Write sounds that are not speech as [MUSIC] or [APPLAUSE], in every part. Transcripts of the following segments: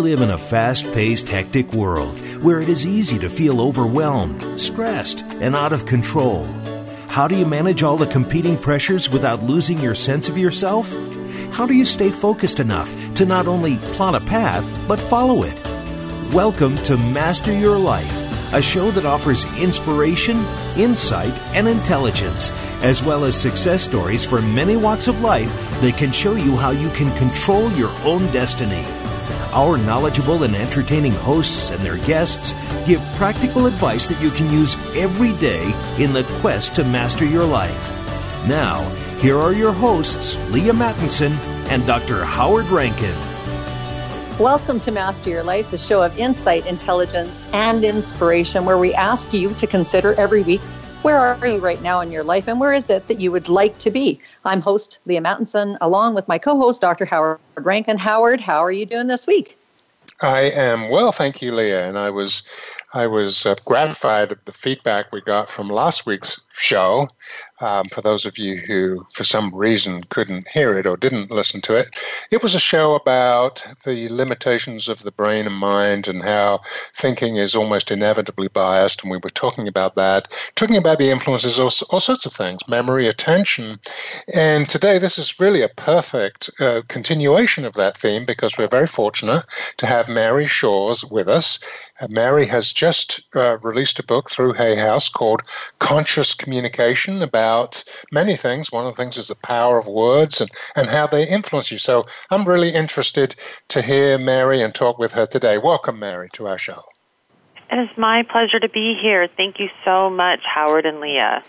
live in a fast paced, hectic world where it is easy to feel overwhelmed, stressed, and out of control. How do you manage all the competing pressures without losing your sense of yourself? How do you stay focused enough to not only plot a path, but follow it? Welcome to Master Your Life, a show that offers inspiration, insight, and intelligence, as well as success stories from many walks of life that can show you how you can control your own destiny. Our knowledgeable and entertaining hosts and their guests give practical advice that you can use every day in the quest to master your life. Now, here are your hosts, Leaha Mattinson and Dr. Howard Rankin. Welcome to Master Your Life, the show of insight, intelligence, and inspiration, where we ask you to consider every week where are you right now in your life and where is it that you would like to be? I'm host Leaha Mattinson, along with my co host, Dr. Howard Rankin. Howard, how are you doing this week? I am well, thank you, Leaha. And I was I was uh, gratified at the feedback we got from last week's show. Um, for those of you who, for some reason, couldn't hear it or didn't listen to it, it was a show about the limitations of the brain and mind and how thinking is almost inevitably biased. And we were talking about that, talking about the influences of all sorts of things, memory, attention. And today, this is really a perfect uh, continuation of that theme because we're very fortunate to have Mary Shores with us. Mary has just uh, released a book through Hay House called Conscious Communication about about many things. One of the things is the power of words and, and how they influence you. So I'm really interested to hear Mary and talk with her today. Welcome, Mary, to our show. It is my pleasure to be here. Thank you so much, Howard and Leaha.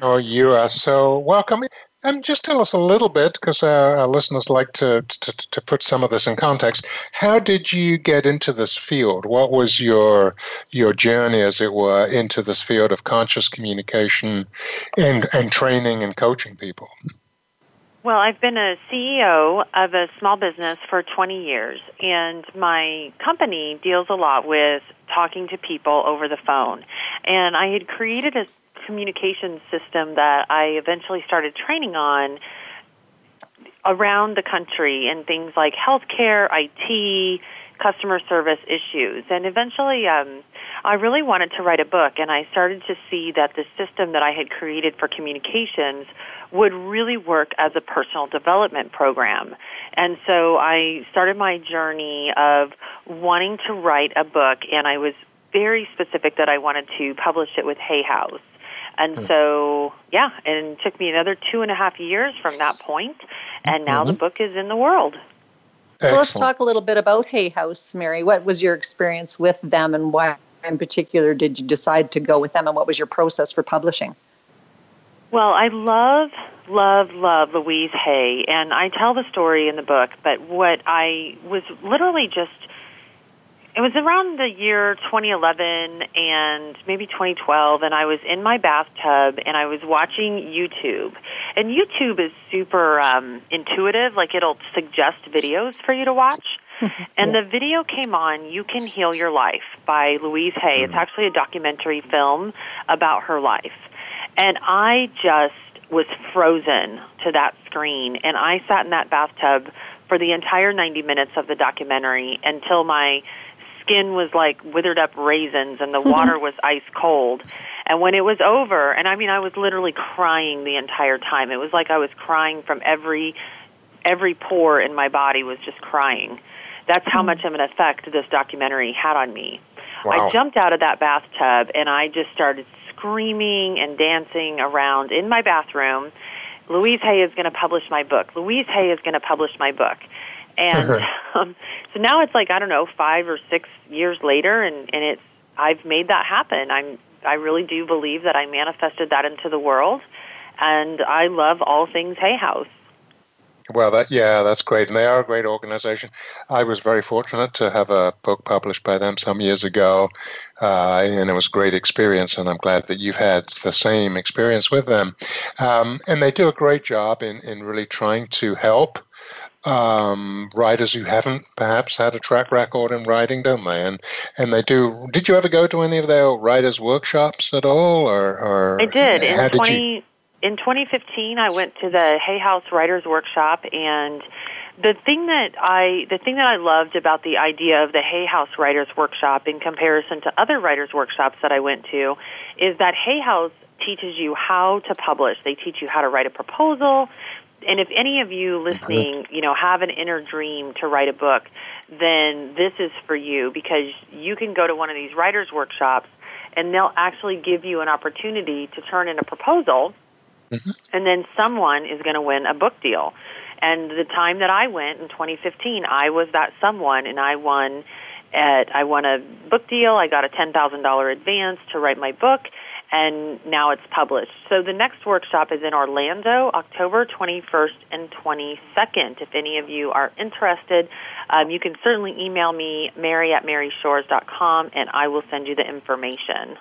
Oh, you are so welcome. And just tell us a little bit, because our, uh, our, listeners like to, to, to put some of this in context. How did you get into this field? What was your your journey, as it were, into this field of conscious communication and, and training and coaching people? Well, I've been a CEO of a small business for 20 years, and my company deals a lot with talking to people over the phone. And I had created a communication system that I eventually started training on around the country in things like healthcare, IT, customer service issues. And eventually, um, I really wanted to write a book, and I started to see that the system that I had created for communications would really work as a personal development program. And so I started my journey of wanting to write a book, and I was very specific that I wanted to publish it with Hay House. And hmm. so, yeah, and it took me another two and a half years from that point, and now mm-hmm. the book is in the world. So let's talk a little bit about Hay House, Mary. What was your experience with them, and why in particular did you decide to go with them, and what was your process for publishing? Well, I love, love, love Louise Hay, and I tell the story in the book, but what I was literally just it was around the year 2011 and maybe 2012, and I was in my bathtub and I was watching YouTube. And YouTube is super um, intuitive, like it'll suggest videos for you to watch. [LAUGHS] and the video came on, You Can Heal Your Life by Louise Hay. It's mm. actually a documentary film about her life. And I just was frozen to that screen, and I sat in that bathtub for the entire 90 minutes of the documentary until my skin was like withered up raisins and the mm-hmm. water was ice cold. And when it was over, and I mean I was literally crying the entire time. It was like I was crying from every every pore in my body was just crying. That's how mm-hmm. much of an effect this documentary had on me. Wow. I jumped out of that bathtub and I just started screaming and dancing around in my bathroom. Louise Hay is going to publish my book. Louise Hay is going to publish my book. And [LAUGHS] um, so now it's like I don't know, five or six years later, and and it's I've made that happen. I'm I really do believe that I manifested that into the world, and I love all things Hay House. Well, that yeah, that's great, and they are a great organization. I was very fortunate to have a book published by them some years ago, uh, and it was a great experience. And I'm glad that you've had the same experience with them. Um, and they do a great job in in really trying to help um, writers who haven't perhaps had a track record in writing, don't they? And and they do. Did you ever go to any of their writers' workshops at all, or, or I did in twenty. In 2015, I went to the Hay House Writers Workshop, and the thing that I the thing that I loved about the idea of the Hay House Writers Workshop in comparison to other writers workshops that I went to is that Hay House teaches you how to publish. They teach you how to write a proposal. And if any of you listening, you know, have an inner dream to write a book, then this is for you because you can go to one of these writers workshops and they'll actually give you an opportunity to turn in a proposal mm-hmm. and then someone is going to win a book deal. And the time that I went in 2015, I was that someone, and I won. At I won a book deal. I got a ten thousand dollar advance to write my book, and now it's published. So the next workshop is in Orlando, October 21st and 22nd. If any of you are interested, um, you can certainly email me, mary at maryshores.com, and I will send you the information.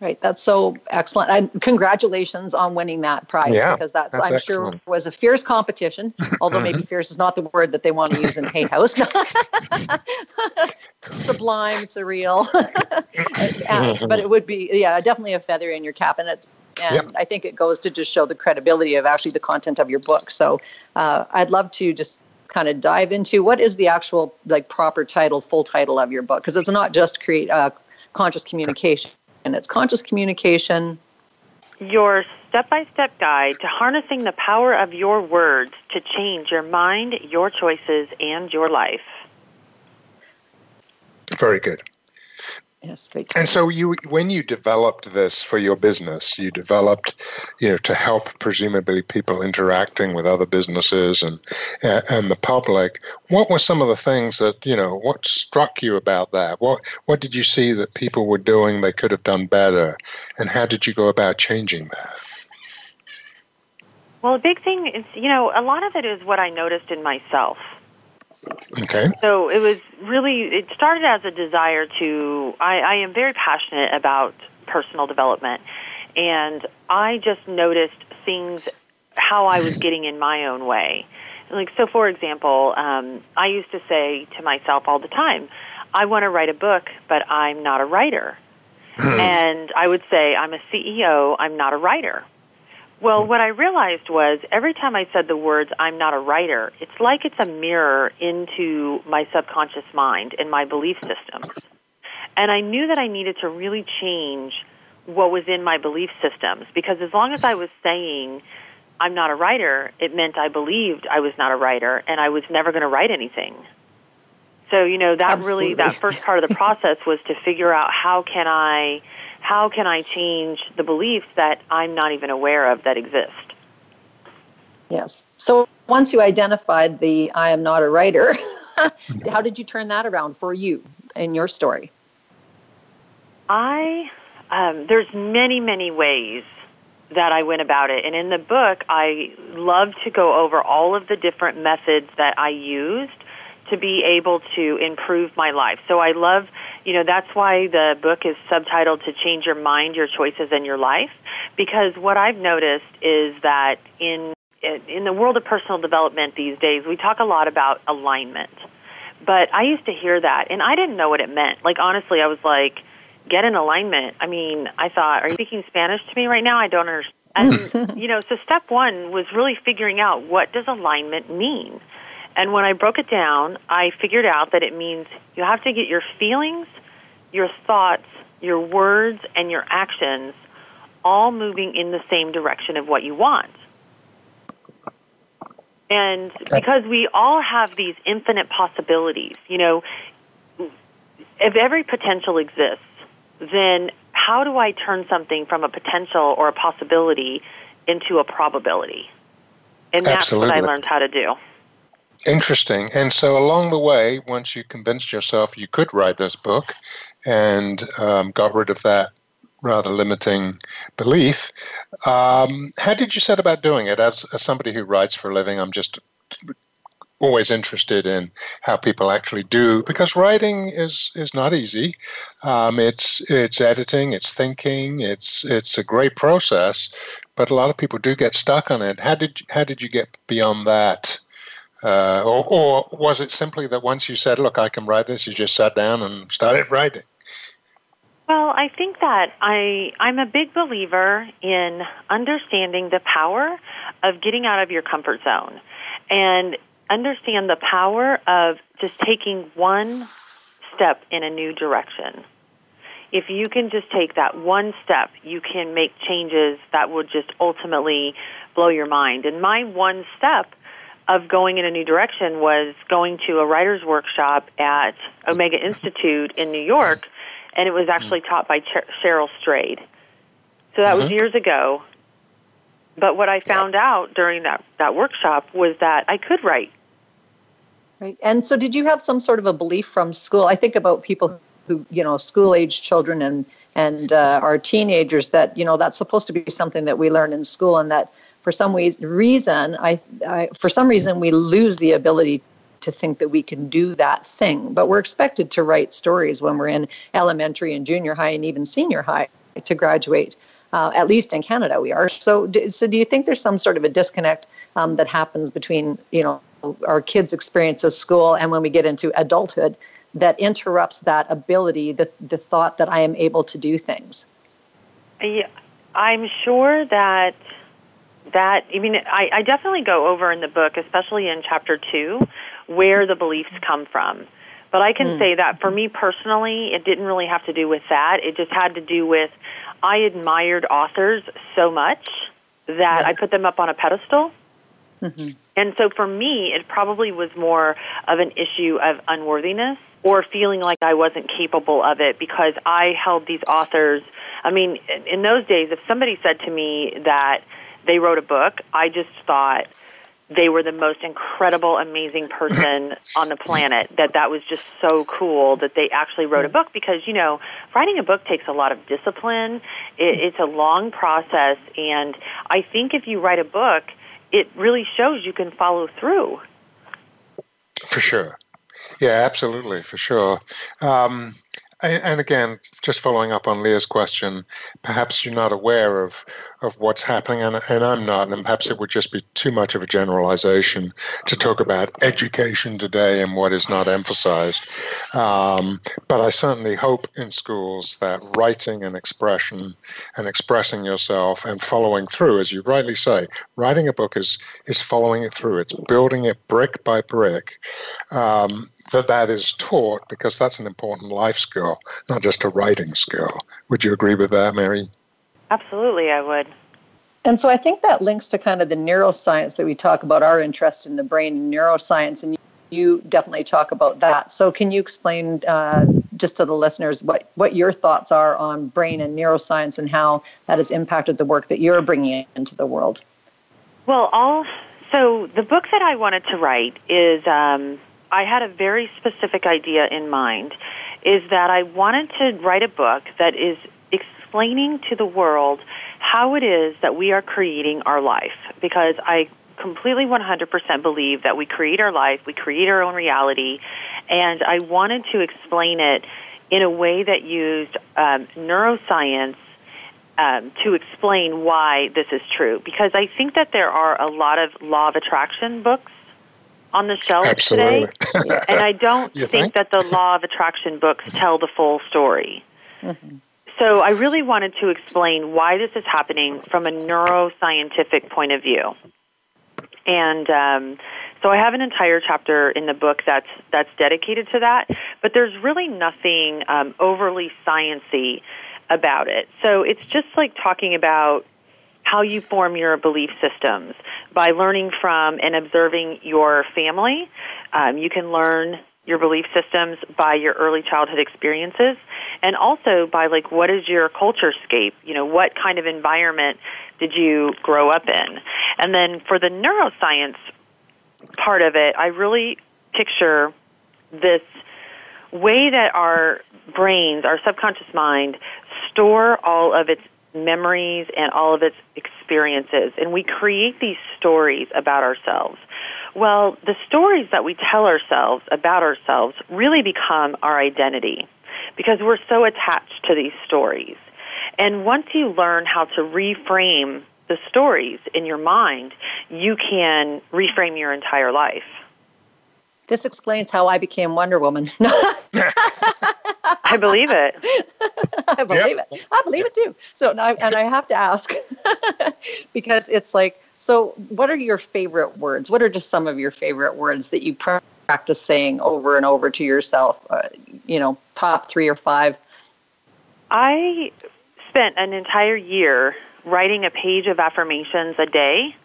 Right, that's so excellent. And congratulations on winning that prize yeah, because that's, that's I'm excellent. sure was a fierce competition. Although maybe fierce is not the word that they want to use in Hay House. [LAUGHS] Sublime, surreal, [LAUGHS] and, but it would be yeah definitely a feather in your cap, and it's and yep. I think it goes to just show the credibility of actually the content of your book. So uh, I'd love to just kind of dive into what is the actual like proper title, full title of your book because it's not just create uh, conscious communication and it's conscious communication. Your step by step guide to harnessing the power of your words to change your mind, your choices, and your life. Very good. Yes, great. And so you, when you developed this for your business, you developed, you know, to help presumably people interacting with other businesses and and the public. What were some of the things that you know? What struck you about that? What what did you see that people were doing they could have done better, and how did you go about changing that? Well, a big thing is, you know, a lot of it is what I noticed in myself. Okay. So it was really, it started as a desire to, I, I am very passionate about personal development. And I just noticed things, how I was getting in my own way. Like, so for example, um, I used to say to myself all the time, I want to write a book, but I'm not a writer. Hmm. and I would say, I'm a CEO, I'm not a writer. Well, hmm. what I realized was every time I said the words, I'm not a writer, it's like it's a mirror into my subconscious mind and my belief systems. And I knew that I needed to really change what was in my belief systems because as long as I was saying, I'm not a writer, it meant I believed I was not a writer and I was never going to write anything. So, you know, that Absolutely. really, that first part of the process was to figure out how can I how can I change the beliefs that I'm not even aware of that exist? Yes. So once you identified the I am not a writer, [LAUGHS] how did you turn that around for you in your story? I um, there's many many ways that I went about it, and in the book I love to go over all of the different methods that I used to be able to improve my life. So I love, you know, that's why the book is subtitled To Change Your Mind, Your Choices, and Your Life. Because what I've noticed is that in in the world of personal development these days, we talk a lot about alignment. But I used to hear that, and I didn't know what it meant. Like, honestly, I was like, get in alignment. I mean, I thought, are you speaking Spanish to me right now? I don't understand. [LAUGHS] And, you know, so step one was really figuring out what does alignment mean? And when I broke it down, I figured out that it means you have to get your feelings, your thoughts, your words, and your actions all moving in the same direction of what you want. And because we all have these infinite possibilities, you know, if every potential exists, then how do I turn something from a potential or a possibility into a probability? And that's Absolutely. what I learned how to do. Interesting. And so along the way, once you convinced yourself you could write this book and um, got rid of that rather limiting belief, um, how did you set about doing it? As, as somebody who writes for a living, I'm just always interested in how people actually do because writing is is not easy. Um, it's it's editing, it's thinking, it's it's a great process, but a lot of people do get stuck on it. How did how did you get beyond that? Uh, or, or was it simply that once you said, look, I can write this, you just sat down and started writing? Well, I think that I I'm a big believer in understanding the power of getting out of your comfort zone. And understand the power of just taking one step in a new direction. If you can just take that one step, you can make changes that will just ultimately blow your mind. And my one step of going in a new direction was going to a writer's workshop at Omega Institute in New York, and it was actually taught by Cheryl Strayed. So that mm-hmm. was years ago. But what I found out during that, that workshop was that I could write. Right. And so did you have some sort of a belief from school? I think about people who, you know, school age children and, and uh, our teenagers that, you know, that's supposed to be something that we learn in school and that for some reason, I, I, for some reason, we lose the ability to think that we can do that thing. But we're expected to write stories when we're in elementary and junior high and even senior high to graduate. Uh, at least in Canada, we are. So, so do you think there's some sort of a disconnect um, that happens between you know our kids' experience of school and when we get into adulthood that interrupts that ability, the the thought that I am able to do things? Yeah, I'm sure that that I mean I, I definitely go over in the book, especially in chapter two, where the beliefs come from. But I can mm. say that for me personally, it didn't really have to do with that. It just had to do with I admired authors so much that I put them up on a pedestal. Mm-hmm. And so for me, it probably was more of an issue of unworthiness or feeling like I wasn't capable of it because I held these authors. I mean, in those days, if somebody said to me that they wrote a book, I just thought they were the most incredible, amazing person [LAUGHS] on the planet. That that was just so cool that they actually wrote a book because you know writing a book takes a lot of discipline. It, it's a long process, and I think if you write a book, it really shows you can follow through. For sure. Yeah, absolutely, for sure. Um, and again, just following up on Leaha's question, perhaps you're not aware of, of what's happening, and, and I'm not, and perhaps it would just be too much of a generalization to talk about education today and what is not emphasized. Um, but I certainly hope in schools that writing and expression and expressing yourself and following through, as you rightly say, writing a book is, is following it through, it's building it brick by brick. Um, that that is taught because that's an important life skill, not just a writing skill. Would you agree with that, Mary? Absolutely, I would. And so I think that links to kind of the neuroscience that we talk about, our interest in the brain and neuroscience, and you definitely talk about that. So can you explain uh, just to the listeners what, what your thoughts are on brain and neuroscience and how that has impacted the work that you're bringing into the world? Well, all so the book that I wanted to write is um, I had a very specific idea in mind is that I wanted to write a book that is explaining to the world how it is that we are creating our life because I completely 100% believe that we create our life, we create our own reality, and I wanted to explain it in a way that used um, neuroscience um, to explain why this is true because I think that there are a lot of law of attraction books on the shelf Absolutely. today. [LAUGHS] and I don't think, think, that the law of attraction books tell the full story. Mm-hmm. So I really wanted to explain why this is happening from a neuroscientific point of view. And um, so I have an entire chapter in the book that's that's dedicated to that, but there's really nothing um, overly sciency about it. So it's just like talking about how you form your belief systems by learning from and observing your family. Um, you can learn your belief systems by your early childhood experiences and also by like what is your culture scape you know what kind of environment did you grow up in and then for the neuroscience part of it i really picture this way that our brains our subconscious mind store all of its memories and all of its experiences. And we create these stories about ourselves. Well, the stories that we tell ourselves about ourselves really become our identity because we're so attached to these stories. And once you learn how to reframe the stories in your mind, you can reframe your entire life. This explains how I became Wonder Woman. [LAUGHS] I believe it. I believe yep. it. I believe it too. So now, and I have to ask [LAUGHS] because it's like, so what are your favorite words? What are just some of your favorite words that you practice saying over and over to yourself? Uh, you know, top three or five. I spent an entire year writing a page of affirmations a day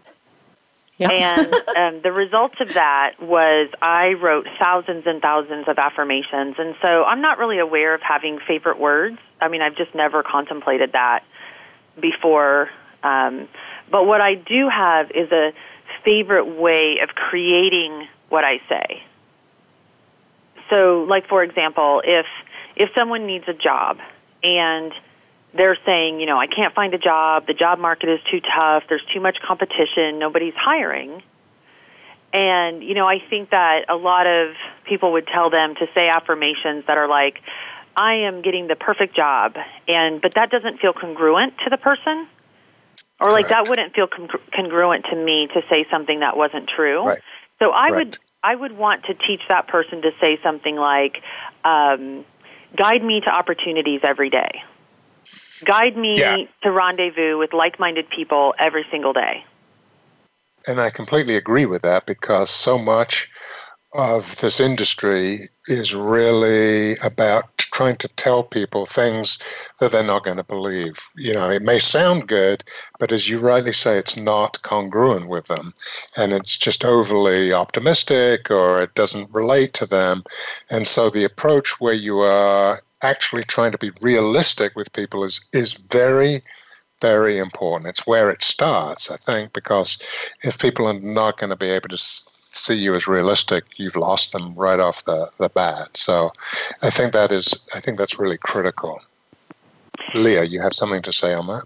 And [LAUGHS] um, the result of that was I wrote thousands and thousands of affirmations. And so I'm not really aware of having favorite words. I mean, I've just never contemplated that before. Um, but what I do have is a favorite way of creating what I say. So, like for example, if if someone needs a job and they're saying, you know, I can't find a job, the job market is too tough, there's too much competition, nobody's hiring. And, you know, I think that a lot of people would tell them to say affirmations that are like, I am getting the perfect job, and but that doesn't feel congruent to the person. Or like Correct. that wouldn't feel con- congruent to me to say something that wasn't true. Right. So I Correct. would I would want to teach that person to say something like, um, "Guide me to opportunities every day." Guide me yeah. to rendezvous with like minded people every single day. And I completely agree with that because so much of this industry is really about trying to tell people things that they're not going to believe. You know, it may sound good, but as you rightly say, it's not congruent with them. And it's just overly optimistic or it doesn't relate to them. And so the approach where you are actually trying to be realistic with people is is very very important. It's where it starts, I think, because if people are not going to be able to see you as realistic, you've lost them right off the, the bat. So I think that is I think that's really critical. Leaha, you have something to say on that?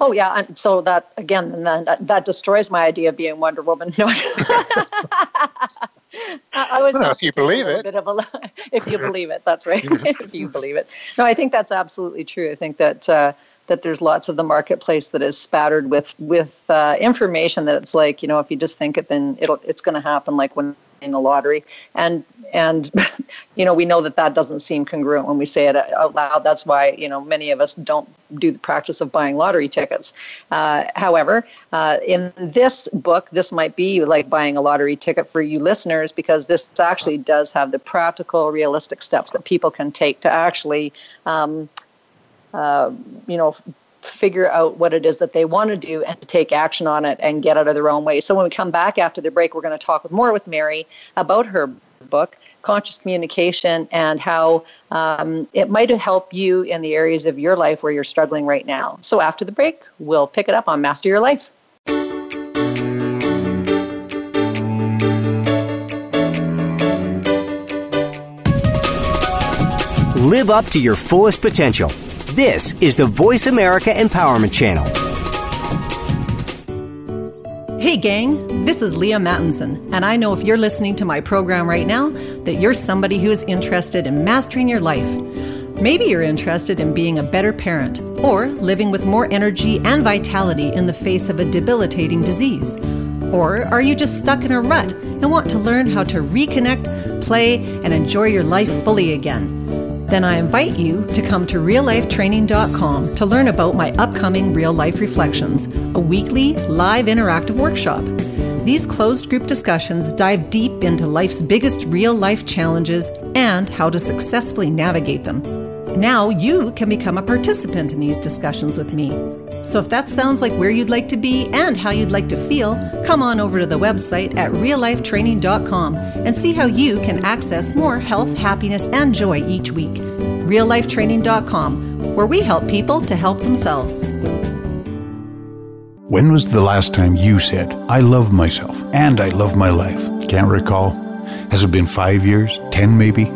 Oh yeah, and so that again, and then that, that destroys my idea of being Wonder Woman. [LAUGHS] No, I was. Well, if you believe it, a, [LAUGHS] if you believe it, that's right. [LAUGHS] if you believe it, no, I think that's absolutely true. I think that uh, that there's lots of the marketplace that is spattered with with uh, information that it's like you know if you just think it, then it'll it's going to happen like when in the lottery. And and [LAUGHS] you know we know that that doesn't seem congruent when we say it out loud. That's why you know many of us don't do the practice of buying lottery tickets. Uh, however uh, in this book this might be like buying a lottery ticket for you listeners because this actually does have the practical realistic steps that people can take to actually um, uh, you know figure out what it is that they want to do and to take action on it and get out of their own way. So when we come back after the break, we're going to talk more with Mary about her book, Conscious Communication, and how um, it might help you in the areas of your life where you're struggling right now. So after the break, we'll pick it up on Master Your Life. Live up to your fullest potential this is the Voice America Empowerment Channel. Hey, gang, this is Leaha Mattinson, and I know if you're listening to my program right now that you're somebody who is interested in mastering your life. Maybe you're interested in being a better parent or living with more energy and vitality in the face of a debilitating disease. Or are you just stuck in a rut and want to learn how to reconnect, play, and enjoy your life fully again? Then I invite you to come to reallifetraining.com to learn about my upcoming Real Life Reflections, a weekly live interactive workshop. These closed group discussions dive deep into life's biggest real life challenges and how to successfully navigate them. Now you can become a participant in these discussions with me. So if that sounds like where you'd like to be and how you'd like to feel, come on over to the website at reallifetraining.com and see how you can access more health, happiness, and joy each week. reallifetraining.com, where we help people to help themselves. When was the last time you said, I love myself and I love my life? Can't recall. Has it been five years, ten maybe?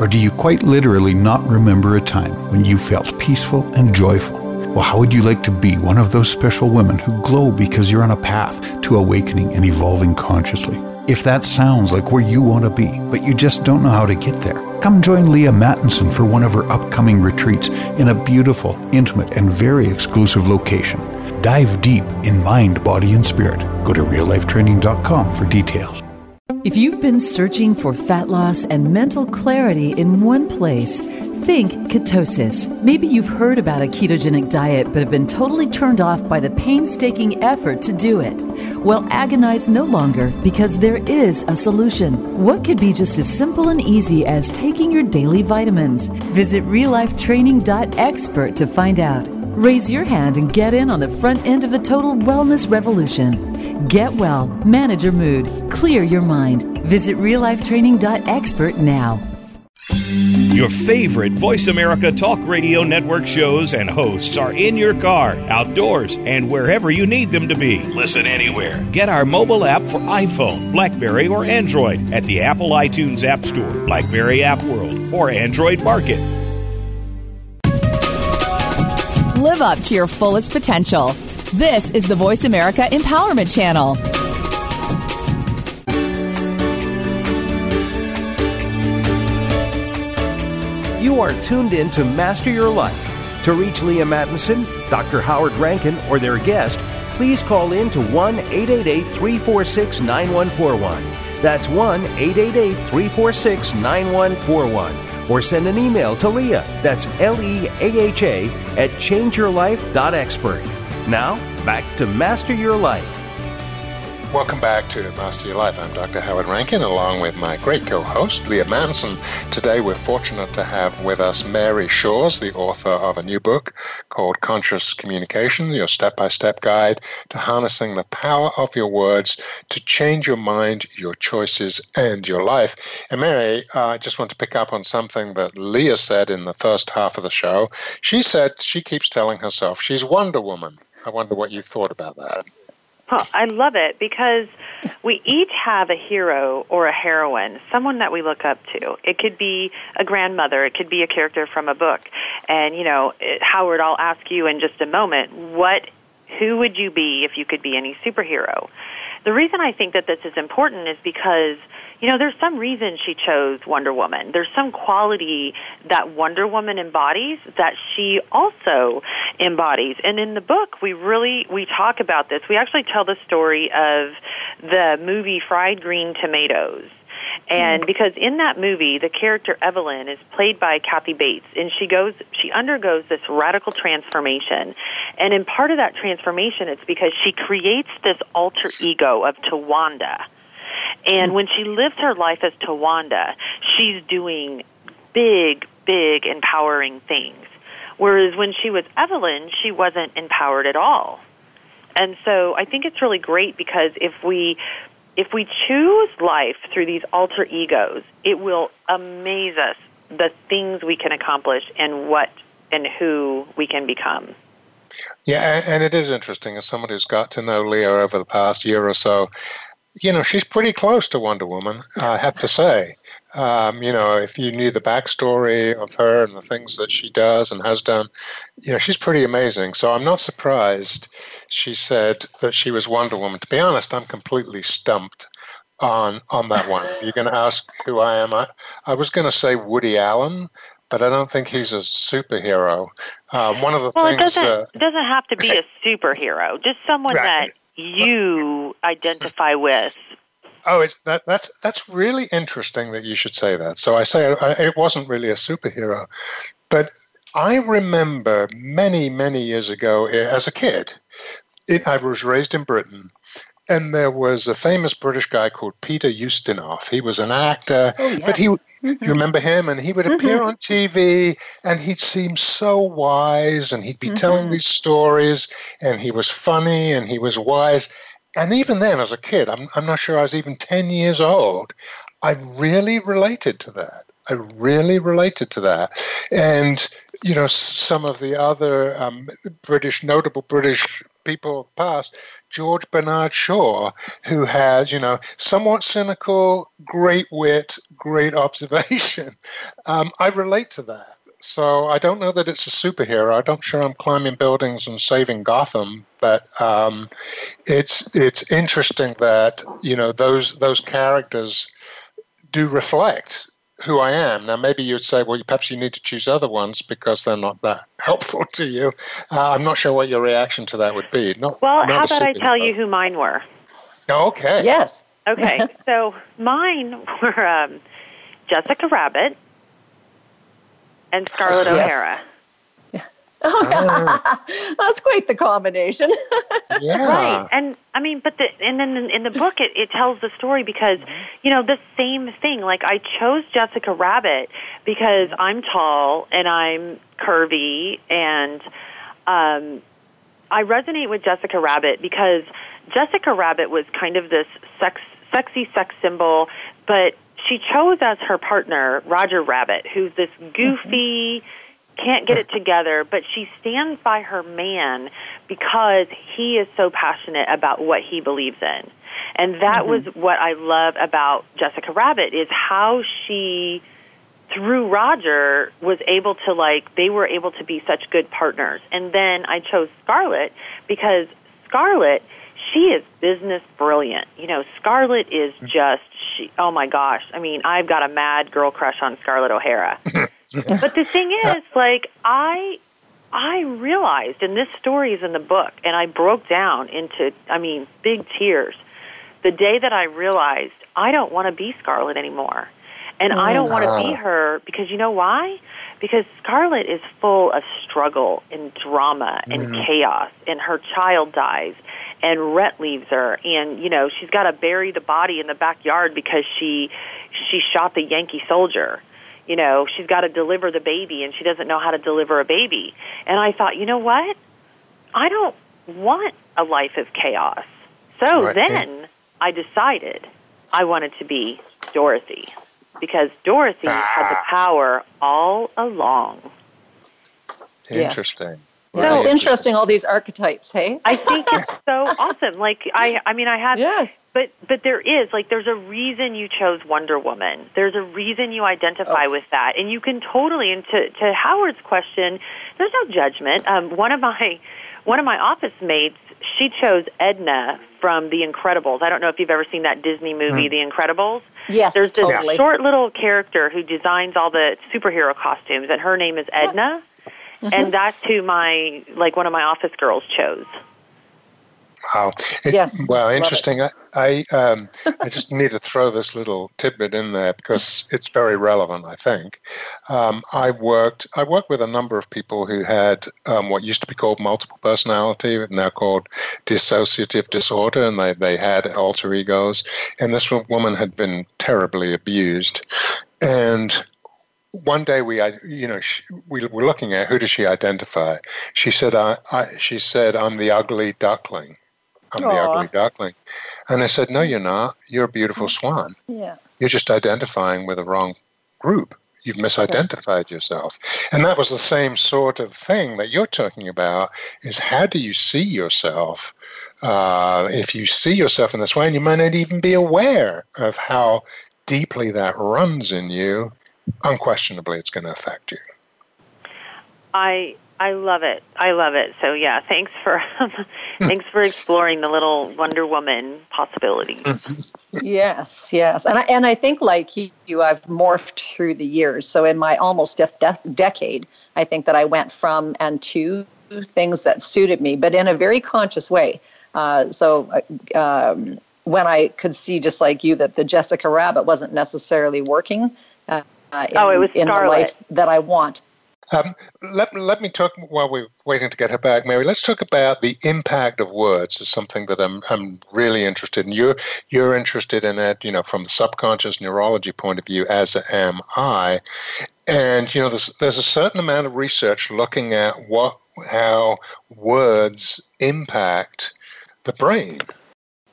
Or do you quite literally not remember a time when you felt peaceful and joyful? Well, how would you like to be one of those special women who glow because you're on a path to awakening and evolving consciously? If that sounds like where you want to be, but you just don't know how to get there, come join Leaha Mattinson for one of her upcoming retreats in a beautiful, intimate, and very exclusive location. Dive deep in mind, body, and spirit. Go to reallifetraining.com for details. If you've been searching for fat loss and mental clarity in one place, think ketosis. Maybe you've heard about a ketogenic diet but have been totally turned off by the painstaking effort to do it. Well, agonize no longer because there is a solution. What could be just as simple and easy as taking your daily vitamins? Visit reallifetraining.expert to find out. Raise your hand and get in on the front end of the total wellness revolution. Get well, manage your mood, clear your mind. Visit reallifetraining.expert now. Your favorite Voice America Talk Radio Network shows and hosts are in your car, outdoors, and wherever you need them to be. Listen anywhere. Get our mobile app for iPhone, Blackberry, or Android at the Apple iTunes App Store, Blackberry App World, or Android Market. Live up to your fullest potential. This is the Voice America Empowerment Channel. You are tuned in to Master Your Life. To reach Leaha Mattinson, Dr. Howard Rankin, or their guest, please call in to 1 888 346 9141. That's 1 888 346 9141. Or send an email to Leaha, that's L E A H A, at changeyourlife.expert. Now, back to Master Your Life. Welcome back to Master Your Life. I'm Dr. Howard Rankin, along with my great co host, Leaha Mattinson. Today, we're fortunate to have with us Mary Shores, the author of a new book called Conscious Communication Your Step by Step Guide to Harnessing the Power of Your Words to Change Your Mind, Your Choices, and Your Life. And Mary, uh, I just want to pick up on something that Leaha said in the first half of the show. She said she keeps telling herself she's Wonder Woman. I wonder what you thought about that. Huh, I love it because we each have a hero or a heroine, someone that we look up to. It could be a grandmother, it could be a character from a book. And, you know, eh, Howard, I'll ask you in just a moment, what who would you be if you could be any superhero? The reason I think that this is important is because you know, there's some reason she chose Wonder Woman. There's some quality that Wonder Woman embodies that she also embodies. And in the book, we really we talk about this. We actually tell the story of the movie Fried Green Tomatoes. And mm-hmm. because in that movie, the character Evelyn is played by Kathy Bates, and she goes, she undergoes this radical transformation. And in part of that transformation, it's because she creates this alter ego of Towanda and mm. when she lives her life as Towanda, she's doing big, big, empowering things. Whereas when she was Evelyn, she wasn't empowered at all. And so I think it's really great because if we if we choose life through these alter egos, it will amaze us the things we can accomplish and what and who we can become. Yeah, and it is interesting as someone who's got to know Leaha over the past year or so you know, she's pretty close to Wonder Woman, I have to say. Um, you know, if you knew the backstory of her and the things that she does and has done, you know, she's pretty amazing. So I'm not surprised she said that she was Wonder Woman. To be honest, I'm completely stumped on on that one. [LAUGHS] You're going to ask who I am. I, I was going to say Woody Allen, but I don't think he's a superhero. Um, one of the well, things it doesn't, uh, it doesn't have to be a [LAUGHS] superhero. Just someone right. that you identify with. Oh, it's that that's that's really interesting that you should say that. So I say I, it wasn't really a superhero, but I remember many many years ago eh, as a kid. It, I was raised in Britain, and there was a famous British guy called Peter Ustinov. He was an actor, oh, yes. but he Mm-hmm. You remember him? And he would appear mm-hmm. on TV and he'd seem so wise and he'd be mm-hmm. telling these stories and he was funny and he was wise. And even then, as a kid, I'm, I'm not sure I was even 10 years old, I really related to that. I really related to that. And, you know, some of the other um, British, notable British people of past George Bernard Shaw, who has, you know, somewhat cynical, great wit, great [LAUGHS] observation. Um, I relate to that. So I don't know that it's a superhero. I'm not sure I'm climbing buildings and saving Gotham, but um, it's it's interesting that you know those those characters do reflect who I am. Now, maybe you'd say, well, perhaps you need to choose other ones because they're not that [LAUGHS] helpful to you. Uh, I'm not sure what your reaction to that would be. Not, well, not how about I tell you who mine were? Okay. Yes. Okay, [LAUGHS] so mine [LAUGHS] were um, Jessica Rabbit and Scarlett Yes. O'Hara. [LAUGHS] Oh, [LAUGHS] that's quite the combination. [LAUGHS] Yeah. Right, and I mean, but the and then in, in the book it, it tells the story because you know the same thing. Like I chose Jessica Rabbit because I'm tall and I'm curvy, and um, I resonate with Jessica Rabbit because Jessica Rabbit was kind of this sex, sexy sex symbol, but she chose as her partner Roger Rabbit, who's this goofy can't get it mm-hmm. together, but she stands by her man because he is so passionate about what he believes in. And that mm-hmm. was what I love about Jessica Rabbit is how she through Roger was able to like they were able to be such good partners. And then I chose Scarlett because Scarlett she is business brilliant. You know, Scarlett is mm. just she oh my gosh. I mean, I've got a mad girl crush on Scarlett O'Hara. [LAUGHS] but the thing is, like I I realized and this story is in the book and I broke down into I mean, big tears the day that I realized I don't want to be Scarlett anymore. And I don't want to be oh. her because you know why? Because Scarlett is full of struggle and drama and mm. chaos and her child dies and Rhett leaves her and you know she's got to bury the body in the backyard because she she shot the Yankee soldier. You know, she's got to deliver the baby and she doesn't know how to deliver a baby. And I thought, you know what? I don't want a life of chaos. So Right. then I decided I wanted to be Dorothy because Dorothy had the ah. power all along. Yes. Interesting. So interesting, all these archetypes, hey? I think it's so [LAUGHS] awesome. Like I I mean I have Yes. but but there is like there's a reason you chose Wonder Woman. There's a reason you identify Oh. with that. And you can totally and to, to Howard's question, there's no judgment. Um one of my one of my office mates, she chose Edna from The Incredibles. I don't know if you've ever seen that Disney movie, The Incredibles. Yes, There's this totally. short little character who designs all the superhero costumes, and her name is Edna. And that's who my like one of my office girls chose. Wow. [LAUGHS] It- Yes, Wow, interesting. I I, um, I just [LAUGHS] need to throw this little tidbit in there because it's very relevant. I think um, I worked I worked with a number of people who had um, what used to be called multiple personality, now called dissociative disorder, and they they had alter egos. And this woman had been terribly abused, and one day we, you know, she, we were looking at who does she identify. She said, I, I, she said, I'm the ugly duckling. I'm the ugly duckling. And I said, No, you're not. You're a beautiful swan. Yeah. You're just identifying with the wrong group. You've misidentified yourself. And that was the same sort of thing that you're talking about is how do you see yourself? Uh, if you see yourself in this way, and you might not even be aware of how deeply that runs in you, unquestionably it's going to affect you. I I love it. I love it. So yeah, thanks for [LAUGHS] thanks for exploring the little Wonder Woman possibilities. [LAUGHS] Yes, yes, and I, and I think like you, you, I've morphed through the years. So in my almost fifth de- decade, I think that I went from and to things that suited me, but in a very conscious way. Uh, so uh, um, when I could see, just like you, that the Jessica Rabbit wasn't necessarily working. Uh, uh, in, Oh, it was in the life that I want. Um, let, let me talk while we're waiting to get her back, Mary. Let's talk about the impact of words. Is something that I'm I'm really interested in. You're you're interested in it, you know, from the subconscious neurology point of view, as am I. And you know, there's there's a certain amount of research looking at what how words impact the brain.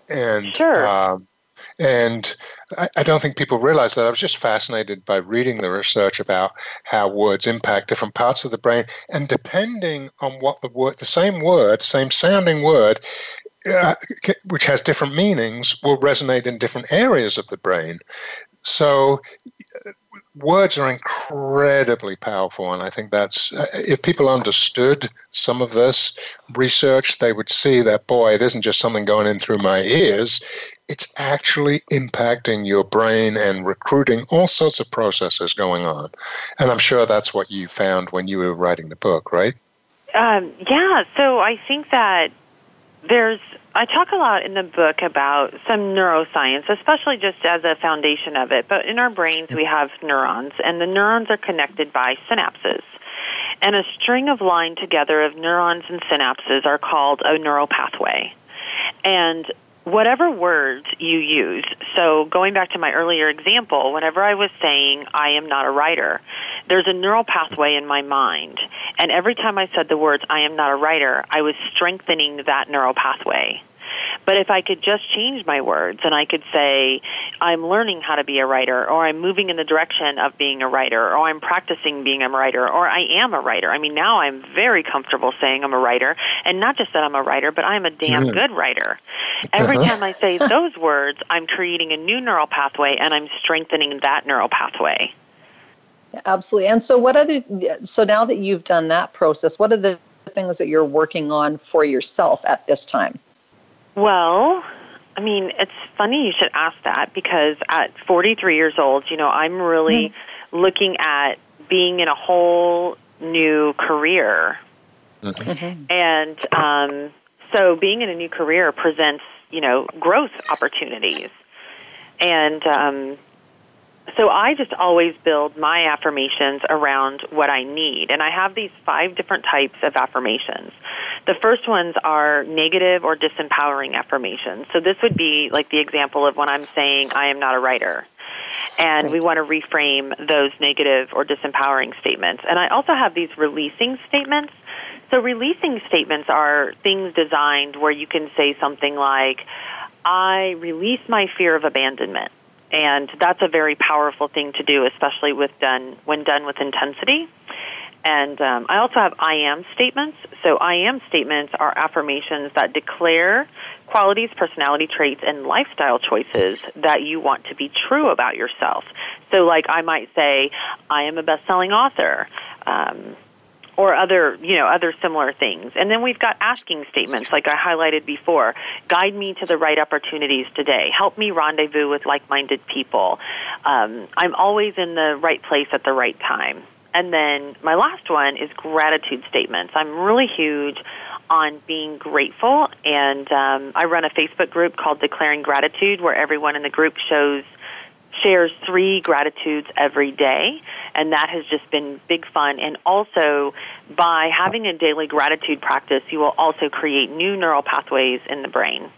And Sure. um, and I, I don't think people realize that. I was just fascinated by reading the research about how words impact different parts of the brain, and depending on what the word, the same word, same sounding word, uh, which has different meanings, will resonate in different areas of the brain. So, uh, words are incredibly powerful, and I think that's uh, if people understood some of this research, they would see that boy, it isn't just something going in through my ears; it's actually impacting your brain and recruiting all sorts of processes going on. And I'm sure that's what you found when you were writing the book, right? Um, yeah, so I think that there's I talk a lot in the book about some neuroscience, especially just as a foundation of it. But in our brains, we have neurons, and the neurons are connected by synapses. And a string of line together of neurons and synapses are called a neural pathway. And whatever words you use, so going back to my earlier example, whenever I was saying, I am not a writer, there's a neural pathway in my mind. And every time I said the words, I am not a writer, I was strengthening that neural pathway. But if I could just change my words and I could say, I'm learning how to be a writer, or I'm moving in the direction of being a writer, or I'm practicing being a writer, or I am a writer. I mean, now I'm very comfortable saying I'm a writer, and not just that I'm a writer, but I'm a damn mm. good writer. Every uh-huh. time I say those words, I'm creating a new neural pathway and I'm strengthening that neural pathway. Absolutely. And so, what other, so now that you've done that process, what are the things that you're working on for yourself at this time? Well, I mean, it's funny you should ask that because at 43 years old, you know, I'm really mm-hmm. looking at being in a whole new career. Mm-hmm. And um, so being in a new career presents, you know, growth opportunities. And um, so I just always build my affirmations around what I need. And I have these five different types of affirmations. The first ones are negative or disempowering affirmations. So this would be like the example of when I'm saying, I am not a writer. And we want to reframe those negative or disempowering statements. And I also have these releasing statements. So releasing statements are things designed where you can say something like, I release my fear of abandonment and that's a very powerful thing to do, especially with done when done with intensity. And um, I also have I am statements. So I am statements are affirmations that declare qualities, personality traits, and lifestyle choices that you want to be true about yourself. So, like I might say, I am a best-selling author. Um, or other, you know, other similar things. And then we've got asking statements, like I highlighted before. Guide me to the right opportunities today. Help me rendezvous with like-minded people. Um, I'm always in the right place at the right time. And then my last one is gratitude statements. I'm really huge on being grateful, and um, I run a Facebook group called Declaring Gratitude, where everyone in the group shows shares three gratitudes every day, and that has just been big fun. And also, by having a daily gratitude practice, you will also create new neural pathways in the brain.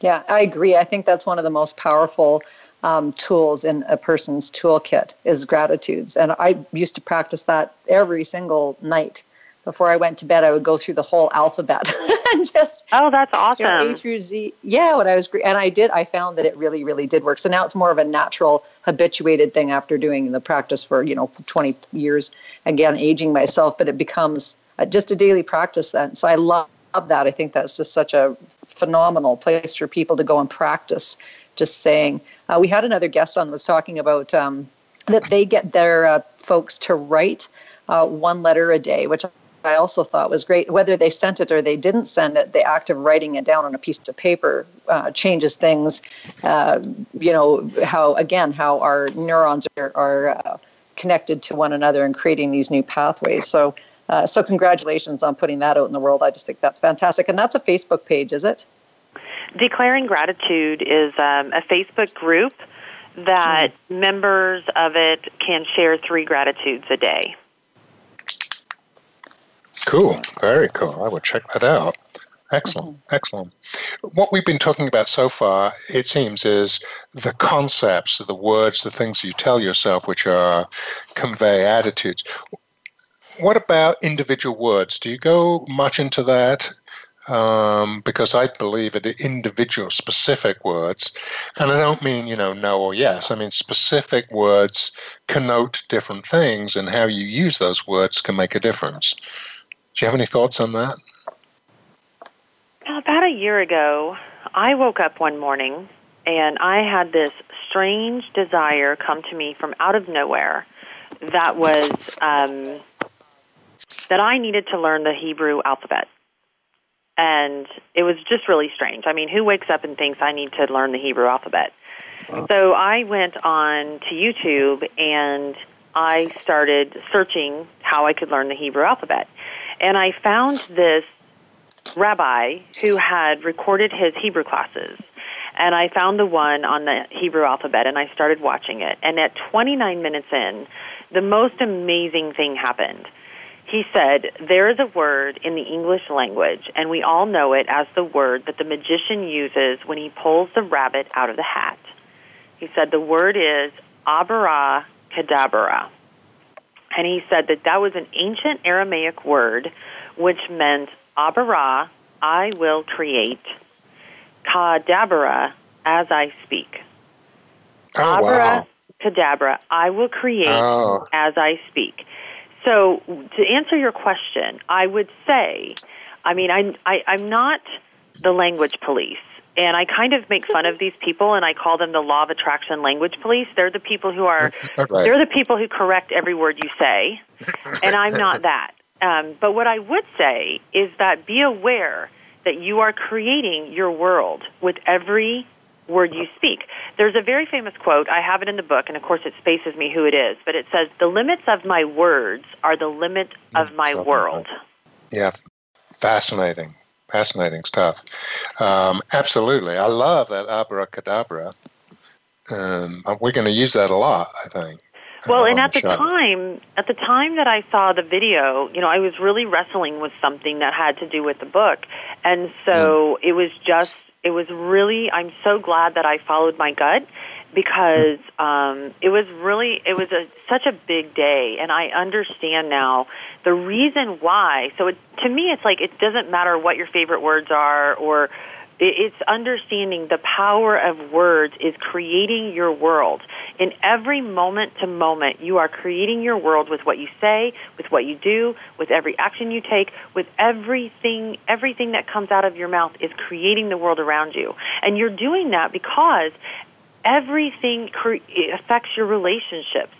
Yeah, I agree. I think that's one of the most powerful um, tools in a person's toolkit is gratitudes, and I used to practice that every single night before I went to bed, I would go through the whole alphabet [LAUGHS] and just oh, that's awesome. You know, a through Z. Yeah, when I was and I did, I found that it really, really did work. So now it's more of a natural, habituated thing after doing the practice for you know 20 years. Again, aging myself, but it becomes just a daily practice. Then, so I love that. I think that's just such a phenomenal place for people to go and practice. Just saying, uh, we had another guest on was talking about um, that they get their uh, folks to write uh, one letter a day, which I also thought was great. Whether they sent it or they didn't send it, the act of writing it down on a piece of paper uh, changes things. Uh, you know how again how our neurons are, are uh, connected to one another and creating these new pathways. So. Uh, so congratulations on putting that out in the world. I just think that's fantastic, and that's a Facebook page, is it? Declaring Gratitude is um, a Facebook group that mm. members of it can share three gratitudes a day. Cool. Very cool. I will check that out. Excellent. Mm-hmm. Excellent. What we've been talking about so far, it seems, is the concepts, the words, the things you tell yourself, which are convey attitudes. What about individual words? Do you go much into that? Um, because I believe in individual specific words, and I don't mean you know no or yes. I mean specific words connote different things, and how you use those words can make a difference. Do you have any thoughts on that? About a year ago, I woke up one morning and I had this strange desire come to me from out of nowhere that was um, that I needed to learn the Hebrew alphabet. And it was just really strange. I mean, who wakes up and thinks I need to learn the Hebrew alphabet? So I went on to YouTube and I started searching how I could learn the Hebrew alphabet. And I found this rabbi who had recorded his Hebrew classes. And I found the one on the Hebrew alphabet and I started watching it. And at 29 minutes in, the most amazing thing happened. He said, There is a word in the English language, and we all know it as the word that the magician uses when he pulls the rabbit out of the hat. He said, The word is abara cadabra. And he said that that was an ancient Aramaic word which meant abara, I will create, kadabra, as I speak. Oh, wow. Cadabra, I will create Oh. as I speak. So, to answer your question, I would say, I mean, I'm, I, I'm not the language police. And I kind of make fun of these people and I call them the law of attraction language police. They're the people who are, [LAUGHS] Right. they're the people who correct every word you say. And I'm not that. Um, but what I would say is that be aware that you are creating your world with every word you speak. There's a very famous quote, I have it in the book, and of course it spaces me who it is, but it says, The limits of my words are the limit of my Something world. Yeah, fascinating, fascinating stuff. Um, absolutely, I love that abracadabra. Um, we're going to use that a lot, I think. Well, and at the time, at the time that I saw the video, you know, I was really wrestling with something that had to do with the book, and so it was just, it was really. I'm so glad that I followed my gut because um, it was really, it was a such a big day, and I understand now the reason why. So it, to me, it's like it doesn't matter what your favorite words are or it's understanding the power of words is creating your world. In every moment to moment, you are creating your world with what you say, with what you do, with every action you take, with everything, everything that comes out of your mouth is creating the world around you. And you're doing that because everything cre- affects your relationships.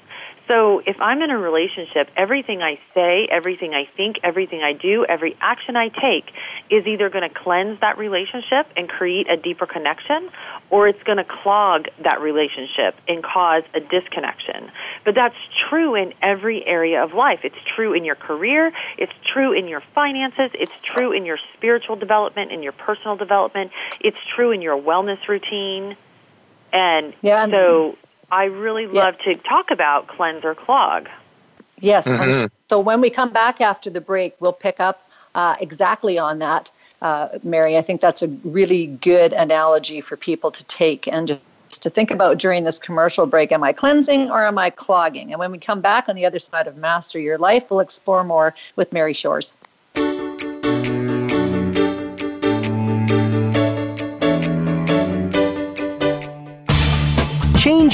So if I'm in a relationship, everything I say, everything I think, everything I do, every action I take is either going to cleanse that relationship and create a deeper connection or it's going to clog that relationship and cause a disconnection. But that's true in every area of life. It's true in your career, it's true in your finances, it's true in your spiritual development, in your personal development, it's true in your wellness routine. And Yeah, and- so I really love to talk about cleanse or clog. Yes. Mhm. So when we come back after the break, we'll pick up uh, exactly on that, uh, Mary. I think that's a really good analogy for people to take and just to think about during this commercial break. Am I cleansing or am I clogging? And when we come back on the other side of Master Your Life, we'll explore more with Mary Shores.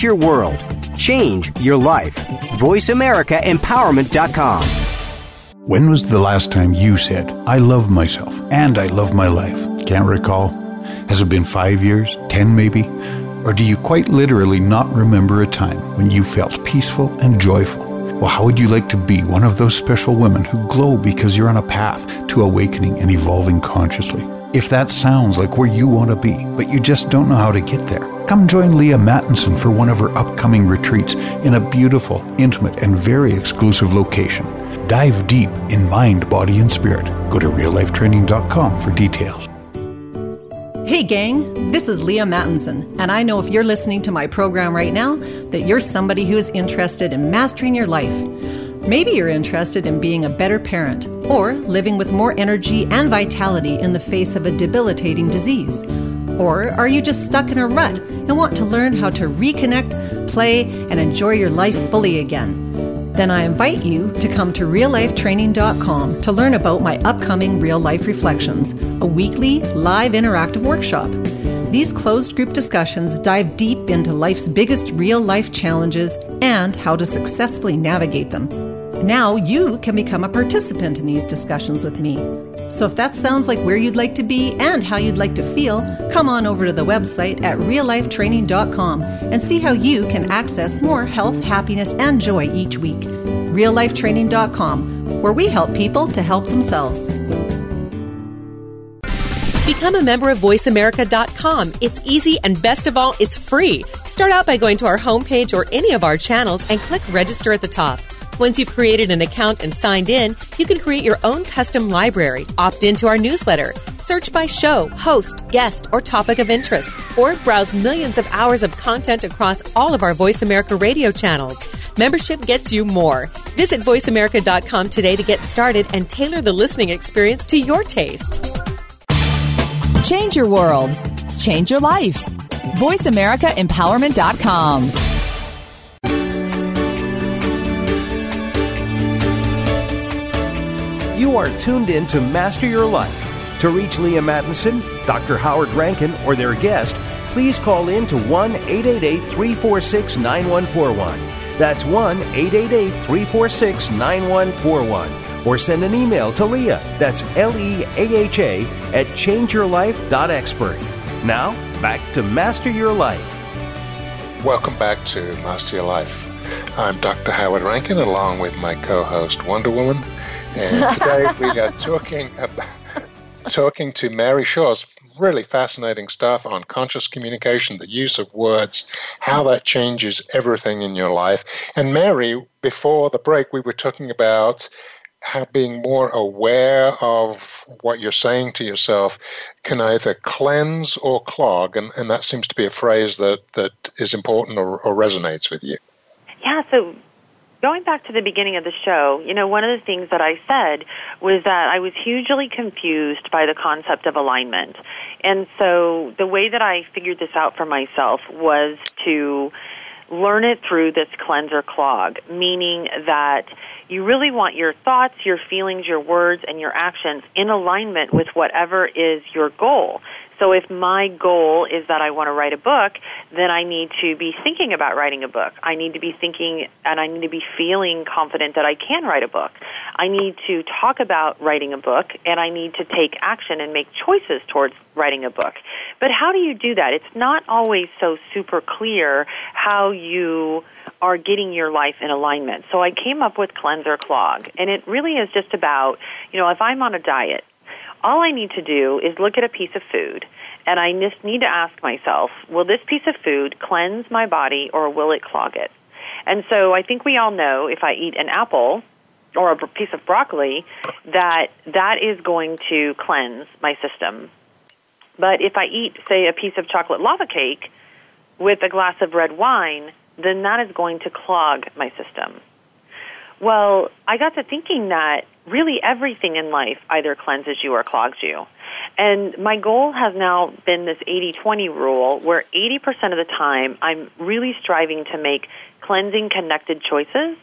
Change your world. Change your life. VoiceAmericaEmpowerment.com. When was the last time you said, I love myself and I love my life? Can't recall? Has it been five years, ten maybe? Or do you quite literally not remember a time when you felt peaceful and joyful? Well, how would you like to be one of those special women who glow because you're on a path to awakening and evolving consciously? If that sounds like where you want to be, but you just don't know how to get there, come join Leaha Mattinson for one of her upcoming retreats in a beautiful, intimate, and very exclusive location. Dive deep in mind, body, and spirit. Go to reallifetraining.com for details. Hey, gang, this is Leaha Mattinson, and I know if you're listening to my program right now that you're somebody who is interested in mastering your life. Maybe you're interested in being a better parent or living with more energy and vitality in the face of a debilitating disease. Or are you just stuck in a rut and want to learn how to reconnect, play, and enjoy your life fully again? Then I invite you to come to reallifetraining.com to learn about my upcoming Real Life Reflections, a weekly live interactive workshop. These closed group discussions dive deep into life's biggest real life challenges and how to successfully navigate them. Now you can become a participant in these discussions with me. So if that sounds like where you'd like to be and how you'd like to feel, come on over to the website at reallifetraining.com and see how you can access more health, happiness, and joy each week. reallifetraining.com, where we help people to help themselves. Become a member of VoiceAmerica.com. It's easy and best of all, it's free. Start out by going to our homepage or any of our channels and click register at the top. Once you've created an account and signed in, you can create your own custom library, opt into our newsletter, search by show, host, guest, or topic of interest, or browse millions of hours of content across all of our Voice America radio channels. Membership gets you more. Visit voiceamerica.com today to get started and tailor the listening experience to your taste. Change your world. Change your life. VoiceAmericaEmpowerment.com. You are tuned in to Master Your Life. To reach Leaha Mattinson, Dr. Howard Rankin, or their guest, please call in to 1 888 346 9141. That's 1 888 346 9141. Or send an email to Leaha, that's L E A H A, at changeyourlife.expert. Now, back to Master Your Life. Welcome back to Master Your Life. I'm Dr. Howard Rankin along with my co host Wonder Woman. And today we are talking about, talking to Mary Shores really fascinating stuff on conscious communication, the use of words, how that changes everything in your life. And Mary, before the break, we were talking about how being more aware of what you're saying to yourself can either cleanse or clog, and, and that seems to be a phrase that, that is important or, or resonates with you. Yeah, so going back to the beginning of the show, you know, one of the things that I said was that I was hugely confused by the concept of alignment. And so the way that I figured this out for myself was to learn it through this cleanser clog, meaning that you really want your thoughts, your feelings, your words, and your actions in alignment with whatever is your goal. So if my goal is that I want to write a book, then I need to be thinking about writing a book. I need to be thinking and I need to be feeling confident that I can write a book. I need to talk about writing a book and I need to take action and make choices towards writing a book. But how do you do that? It's not always so super clear how you are getting your life in alignment. So I came up with Cleanser Clog, and it really is just about, you know, if I'm on a diet, all I need to do is look at a piece of food and I just need to ask myself, will this piece of food cleanse my body or will it clog it? And so I think we all know if I eat an apple or a piece of broccoli that that is going to cleanse my system. But if I eat, say, a piece of chocolate lava cake with a glass of red wine, then that is going to clog my system. Well, I got to thinking that really everything in life either cleanses you or clogs you. And my goal has now been this 80-20 rule where 80% of the time I'm really striving to make cleansing connected choices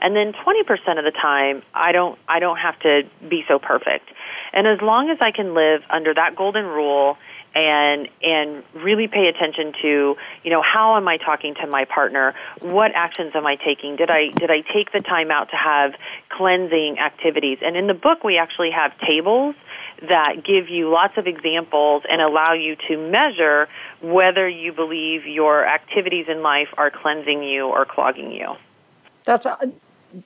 and then 20% of the time I don't I don't have to be so perfect. And as long as I can live under that golden rule and and really pay attention to you know how am I talking to my partner? What actions am I taking? Did I did I take the time out to have cleansing activities? And in the book, we actually have tables that give you lots of examples and allow you to measure whether you believe your activities in life are cleansing you or clogging you. That's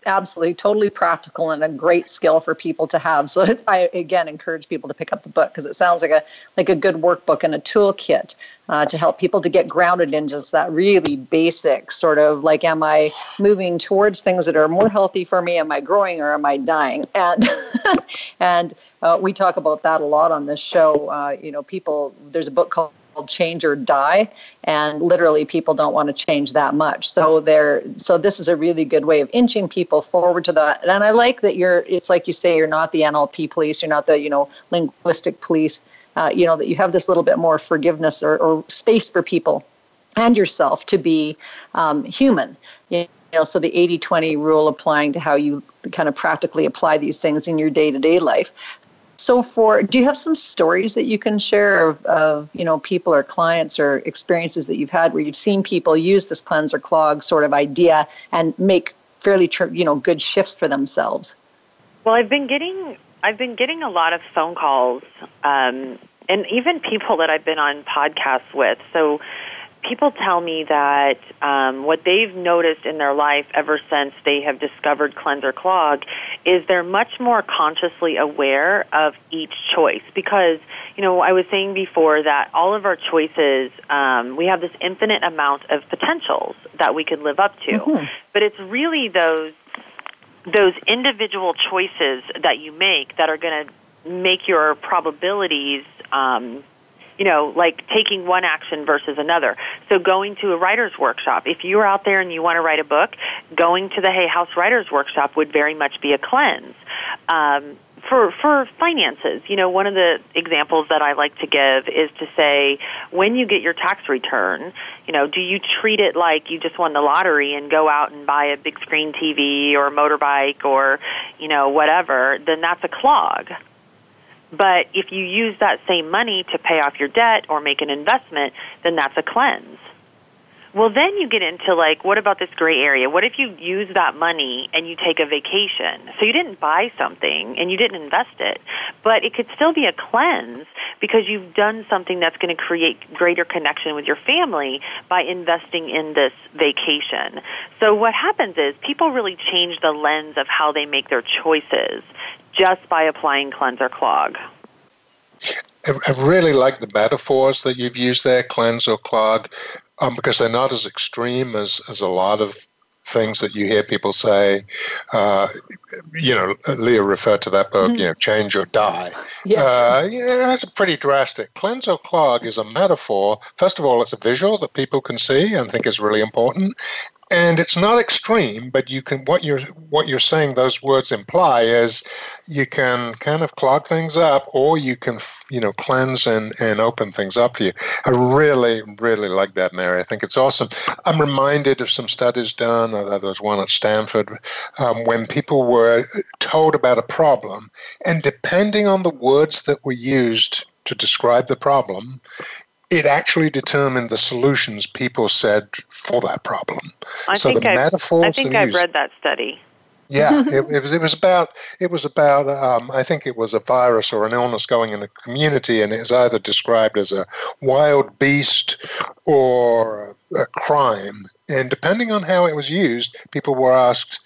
absolutely totally practical and a great skill for people to have. So [LAUGHS] I again encourage people to pick up the book because it sounds like a like a good workbook and a toolkit uh, to help people to get grounded in just that really basic sort of like, am I moving towards things that are more healthy for me? Am I growing or am I dying? And [LAUGHS] and uh, we talk about that a lot on this show. Uh, you know, people. There's a book called change or die and literally people don't want to change that much. So there so this is a really good way of inching people forward to that. And i like that you're it's like you say you're not the nlp police you're not the you know linguistic police uh, you know that you have this little bit more forgiveness or, or space for people and yourself to be um, human you know so the 80-20 rule applying to how you kind of practically apply these things in your day-to-day life so, for do you have some stories that you can share of, of, you know people or clients or experiences that you've had where you've seen people use this cleanser clog sort of idea and make fairly you know good shifts for themselves? Well, I've been getting I've been getting a lot of phone calls um, and even people that I've been on podcasts with. So people tell me that um, what they've noticed in their life ever since they have discovered Cleanser Clog is they're much more consciously aware of each choice because you know I was saying before that all of our choices um, we have this infinite amount of potentials that we could live up to, mm-hmm. but it's really those those individual choices that you make that are going to make your probabilities um, you know, like taking one action versus another. So going to a writer's workshop. If you're out there and you want to write a book, going to the Hay House Writers Workshop would very much be a cleanse. Um, for for finances, you know, one of the examples that I like to give is to say when you get your tax return, you know, do you treat it like you just won the lottery and go out and buy a big screen TV or a motorbike or, you know, whatever, then that's a clog. But if you use that same money to pay off your debt or make an investment, then that's a cleanse. Well, then you get into like, what about this gray area? What if you use that money and you take a vacation? So you didn't buy something and you didn't invest it, but it could still be a cleanse because you've done something that's going to create greater connection with your family by investing in this vacation. So what happens is people really change the lens of how they make their choices just by applying cleanser clog. I really like the metaphors that you've used there, cleanse or clog, um, because they're not as extreme as, as a lot of things that you hear people say. Uh, you know, Leaha referred to that book, mm-hmm. you know, change or die. Yes. Uh, yeah, that's pretty drastic. Cleanse or clog is a metaphor. First of all, it's a visual that people can see and think is really important and it's not extreme but you can what you're what you're saying those words imply is you can kind of clog things up or you can you know cleanse and and open things up for you. I really really like that mary. I think it's awesome. I'm reminded of some studies done uh, there was one at stanford um, when people were told about a problem and depending on the words that were used to describe the problem, it actually determined the solutions people said for that problem. I so think the I've, metaphors I think I've used, read that study. Yeah, [LAUGHS] it, it, was. It was about. It was about. Um, I think it was a virus or an illness going in a community, and it was either described as a wild beast or a crime. And depending on how it was used, people were asked,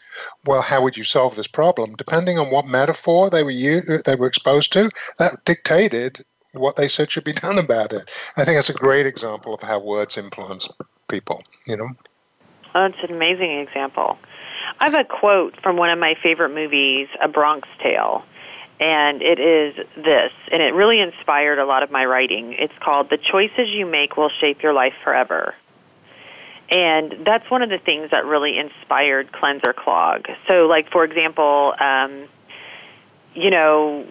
"Well, how would you solve this problem?" Depending on what metaphor they were u- they were exposed to, that dictated what they said should be [LAUGHS] done about it. I think that's a great example of how words influence people, you know? Oh, it's an amazing example. I have a quote from one of my favorite movies, A Bronx Tale, and it is this, and it really inspired a lot of my writing. It's called The Choices You Make Will Shape Your Life Forever. And that's one of the things that really inspired Cleanser Clog. So, like, for example, um, you know,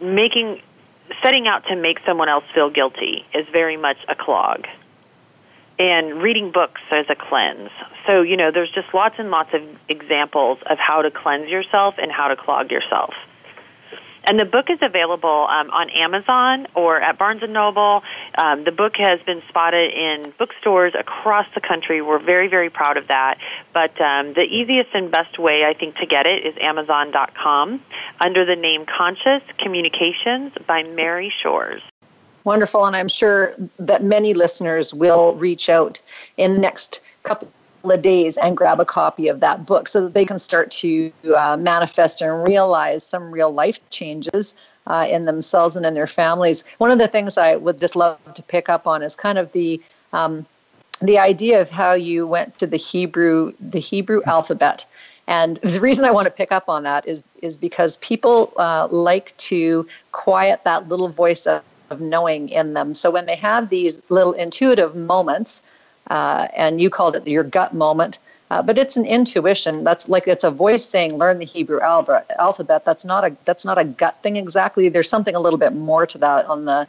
making setting out to make someone else feel guilty is very much a clog. And reading books is a cleanse. So, you know, there's just lots and lots of examples of how to cleanse yourself and how to clog yourself. And the book is available um, on Amazon or at Barnes and Noble. Um, the book has been spotted in bookstores across the country. We're very, very proud of that. But um, the easiest and best way, I think, to get it is Amazon.com under the name Conscious Communications by Mary Shores. Wonderful, and I'm sure that many listeners will reach out in the next couple of days and grab a copy of that book so that they can start to uh, manifest and realize some real life changes uh, in themselves and in their families. One of the things I would just love to pick up on is kind of the um, the idea of how you went to the Hebrew the Hebrew alphabet. And the reason I want to pick up on that is is because people uh, like to quiet that little voice of, of knowing in them. So when they have these little intuitive moments, uh, and you called it your gut moment. Uh, but it's an intuition. That's like it's a voice saying, "Learn the Hebrew alphabet." That's not a that's not a gut thing exactly. There's something a little bit more to that on the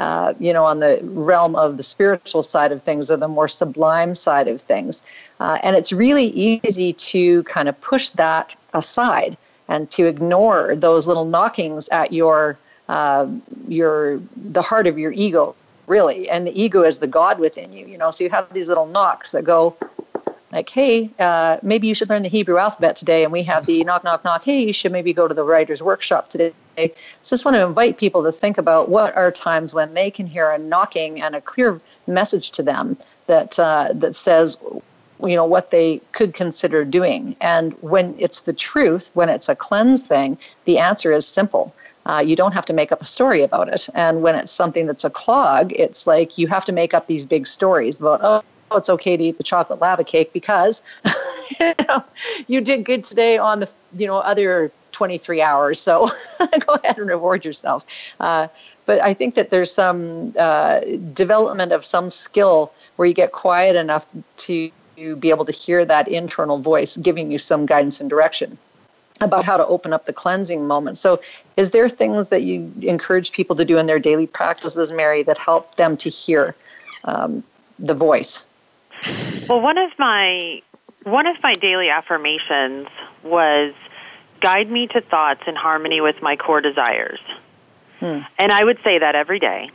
uh, you know, on the realm of the spiritual side of things or the more sublime side of things. Uh, and it's really easy to kind of push that aside and to ignore those little knockings at your uh, your the heart of your ego really. And the ego is the God within you, you know. So you have these little knocks that go like, hey, uh, maybe you should learn the Hebrew alphabet today. And we have the knock, knock, knock, hey, you should maybe go to the writer's workshop today. So just want to invite people to think about what are times when they can hear a knocking and a clear message to them that uh, that says, you know, what they could consider doing. And when it's the truth, when it's a cleanse thing, the answer is simple. Uh, you don't have to make up a story about it. And when it's something that's a clog, it's like you have to make up these big stories about, oh, it's okay to eat the chocolate lava cake because [LAUGHS] you, know, you did good today on the you know other 23 hours. So [LAUGHS] go ahead and reward yourself. Uh, but I think that there's some uh, development of some skill where you get quiet enough to be able to hear that internal voice giving you some guidance and direction about how to open up the cleansing moment. So, is there things that you encourage people to do in their daily practices, Mary, that help them to hear um, the voice? Well, one of my one of my daily affirmations was guide me to thoughts in harmony with my core desires. Hmm. And I would say that every day.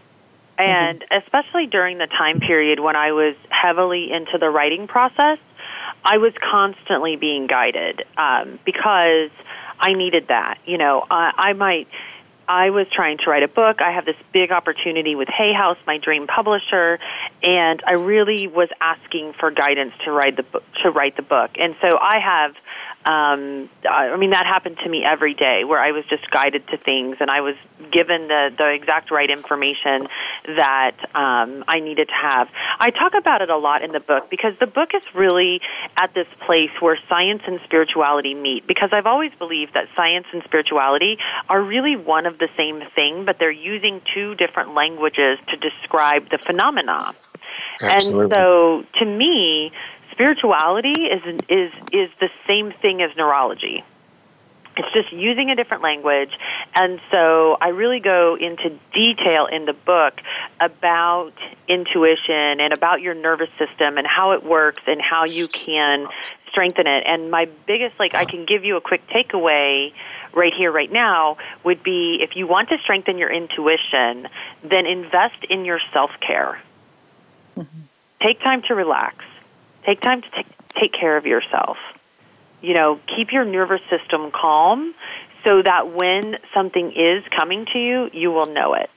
And mm-hmm. especially during the time period when I was heavily into the writing process, I was constantly being guided um, because I needed that. You know, I, I might. I was trying to write a book. I have this big opportunity with Hay House, my dream publisher, and I really was asking for guidance to write the to write the book. And so I have um, I mean, that happened to me every day where I was just guided to things and I was given the, the exact right information that um, I needed to have. I talk about it a lot in the book because the book is really at this place where science and spirituality meet because I've always believed that science and spirituality are really one of the same thing, but they're using two different languages to describe the phenomena. Absolutely. And so to me, spirituality is is is the same thing as neurology. It's just using a different language. And so I really go into detail in the book about intuition and about your nervous system and how it works and how you can strengthen it. And my biggest, like, I can give you a quick takeaway right here, right now, would be if you want to strengthen your intuition, then invest in your self care. Mm-hmm. Take time to relax Take time to take, take care of yourself. You know, keep your nervous system calm so that when something is coming to you, you will know it.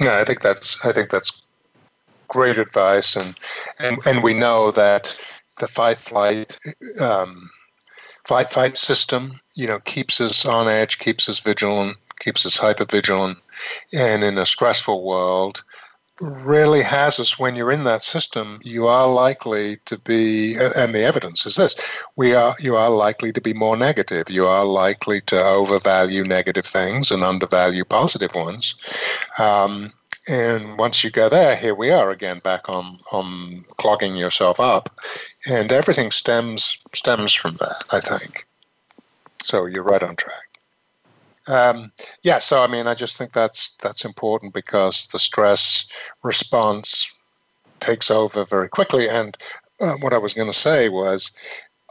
Yeah, I think that's I think that's great advice, and and and we know that the fight flight um, fight fight system, you know, keeps us on edge, keeps us vigilant, keeps us hyper vigilant, and in a stressful world, really has us when you're in that system you are likely to be and the evidence is this we are you are likely to be more negative. You are likely to overvalue negative things and undervalue positive ones. Um, and once you go there here we are again back on on clogging yourself up and everything stems stems from that i think. So you're right on track um, yeah, so I mean, I just think that's that's important because the stress response takes over very quickly. And uh, what I was going to say was,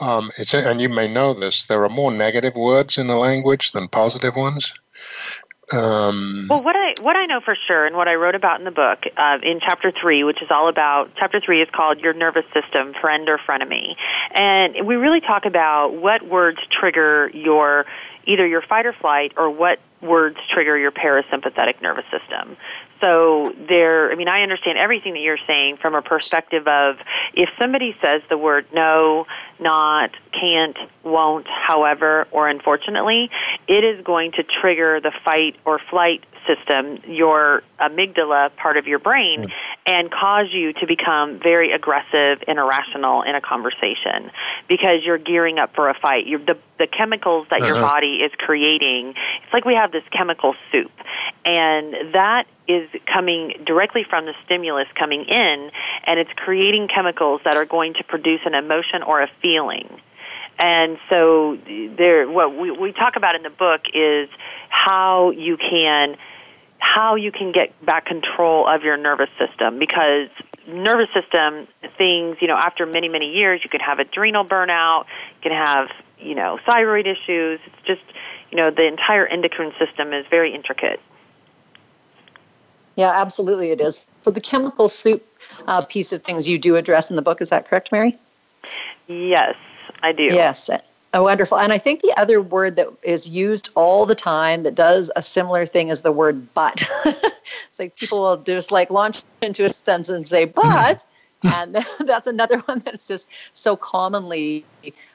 um, it's and you may know this, there are more negative words in the language than positive ones. Um, well, what I what I know for sure, and what I wrote about in the book uh, in chapter three, which is all about chapter three is called "Your Nervous System: Friend or Frenemy," and we really talk about what words trigger your either your fight or flight or what words trigger your parasympathetic nervous system. So there, I mean, I understand everything that you're saying from a perspective of if somebody says the word no, not, can't, won't, however, or unfortunately, it is going to trigger the fight or flight system, your amygdala part of your brain, mm. And cause you to become very aggressive and irrational in a conversation because you're gearing up for a fight. You're, the the chemicals that uh-huh. your body is creating, it's like we have this chemical soup, and that is coming directly from the stimulus coming in, and it's creating chemicals that are going to produce an emotion or a feeling. And so, there, what we, we talk about in the book is how you can how you can get back control of your nervous system because nervous system things you know after many many years you can have adrenal burnout you can have you know thyroid issues. It's just you know the entire endocrine system is very intricate. Yeah absolutely it is. So the chemical soup uh, piece of things you do address in the book is that correct mary? Yes i do. Yes Oh, wonderful. And I think the other word that is used all the time that does a similar thing is the word but. [LAUGHS] it's like people will just like launch into a sentence and say, but. and [LAUGHS] that's another one that's just so commonly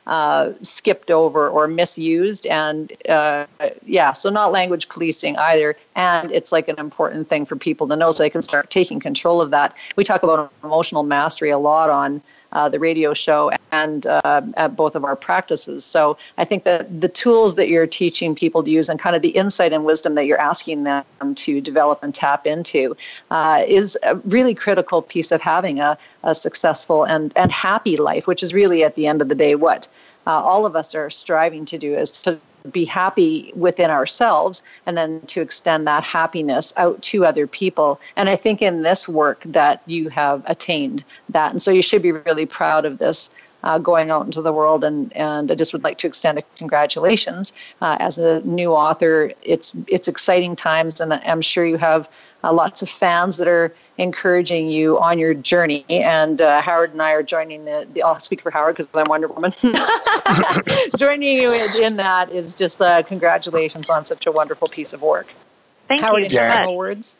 uh, skipped over or misused. And uh, yeah, so not language policing either. And it's like an important thing for people to know so they can start taking control of that. We talk about emotional mastery a lot on uh, the radio show and uh, at both of our practices. So I think that the tools that you're teaching people to use and kind of the insight and wisdom that you're asking them to develop and tap into uh, is a really critical piece of having a, a successful and, and happy life, which is really at the end of the day what uh, all of us are striving to do is to be happy within ourselves and then to extend that happiness out to other people. And I think in this work that you have attained that. And so you should be really proud of this. Uh, going out into the world, and, and I just would like to extend a congratulations uh, as a new author. It's it's exciting times, and I'm sure you have uh, lots of fans that are encouraging you on your journey. And uh, Howard and I are joining the, the I'll speak for Howard because I'm Wonder Woman. [LAUGHS] joining you in, in, that is just uh, congratulations on such a wonderful piece of work. Thank Howard, you. Any yeah. final words?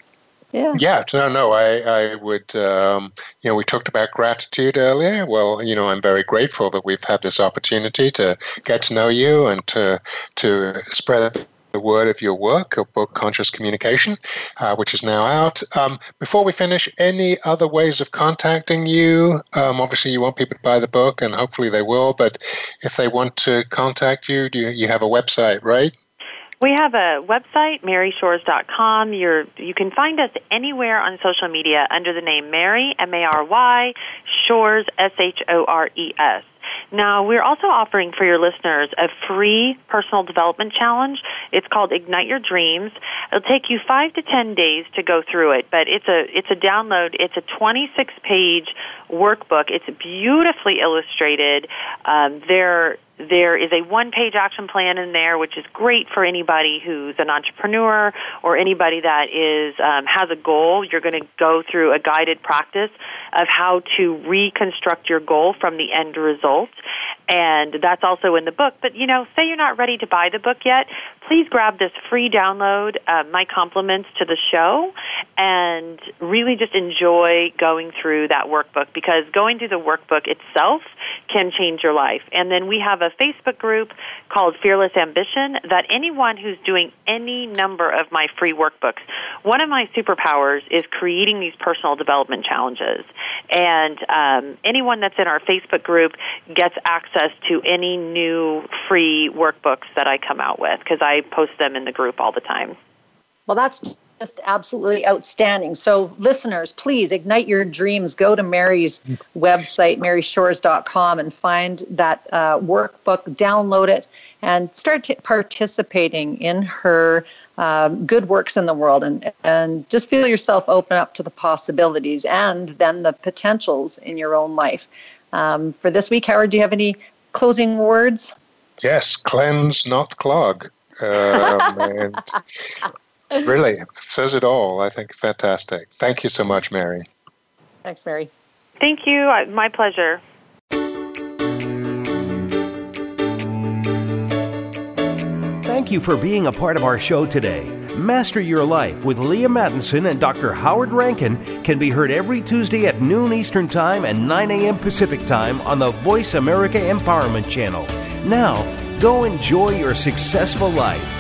Yeah. Yeah. No, no. I, I would. Um, you know, we talked about gratitude earlier. Well, you know, I'm very grateful that we've had this opportunity to get to know you and to to spread the word of your work, your book, Conscious Communication, uh, which is now out. Um, before we finish, any other ways of contacting you? Um, obviously, you want people to buy the book, and hopefully they will. But if they want to contact you, do you, you have a website, right? We have a website, maryshores.com. You're, you can find us anywhere on social media under the name Mary, M A R Y, Shores, S H O R E S. Now, we're also offering for your listeners a free personal development challenge. It's called Ignite Your Dreams. It'll take you five to ten days to go through it, but it's a it's a download. It's a 26 page workbook. It's beautifully illustrated. Um, there there is a one page action plan in there, which is great for anybody who's an entrepreneur or anybody that is um, has a goal. You're going to go through a guided practice of how to reconstruct your goal from the end result. And that's also in the book. But, you know, say you're not ready to buy the book yet, please grab this free download, uh, my compliments to the show, and really just enjoy going through that workbook because going through the workbook itself can change your life. And then we have a Facebook group called Fearless Ambition that anyone who's doing any number of my free workbooks, one of my superpowers is creating these personal development challenges. And um, anyone that's in our Facebook group gets access to any new free workbooks that I come out with because I post them in the group all the time. Well, that's just absolutely outstanding. So, listeners, please ignite your dreams. Go to Mary's website, maryshores.com, and find that uh, workbook, download it, and start participating in her um, good works in the world. And, and just feel yourself open up to the possibilities and then the potentials in your own life. Um, for this week, Howard, do you have any closing words? Yes, cleanse, not clog. Um, and [LAUGHS] really says it all. I think fantastic. Thank you so much, Mary. Thanks, Mary. Thank you. My pleasure. Thank you for being a part of our show today. Master Your Life with Leaha Mattinson and Dr. Howard Rankin can be heard every Tuesday at noon Eastern Time and 9 a.m. Pacific Time on the Voice America Empowerment Channel. Now, Go enjoy your successful life.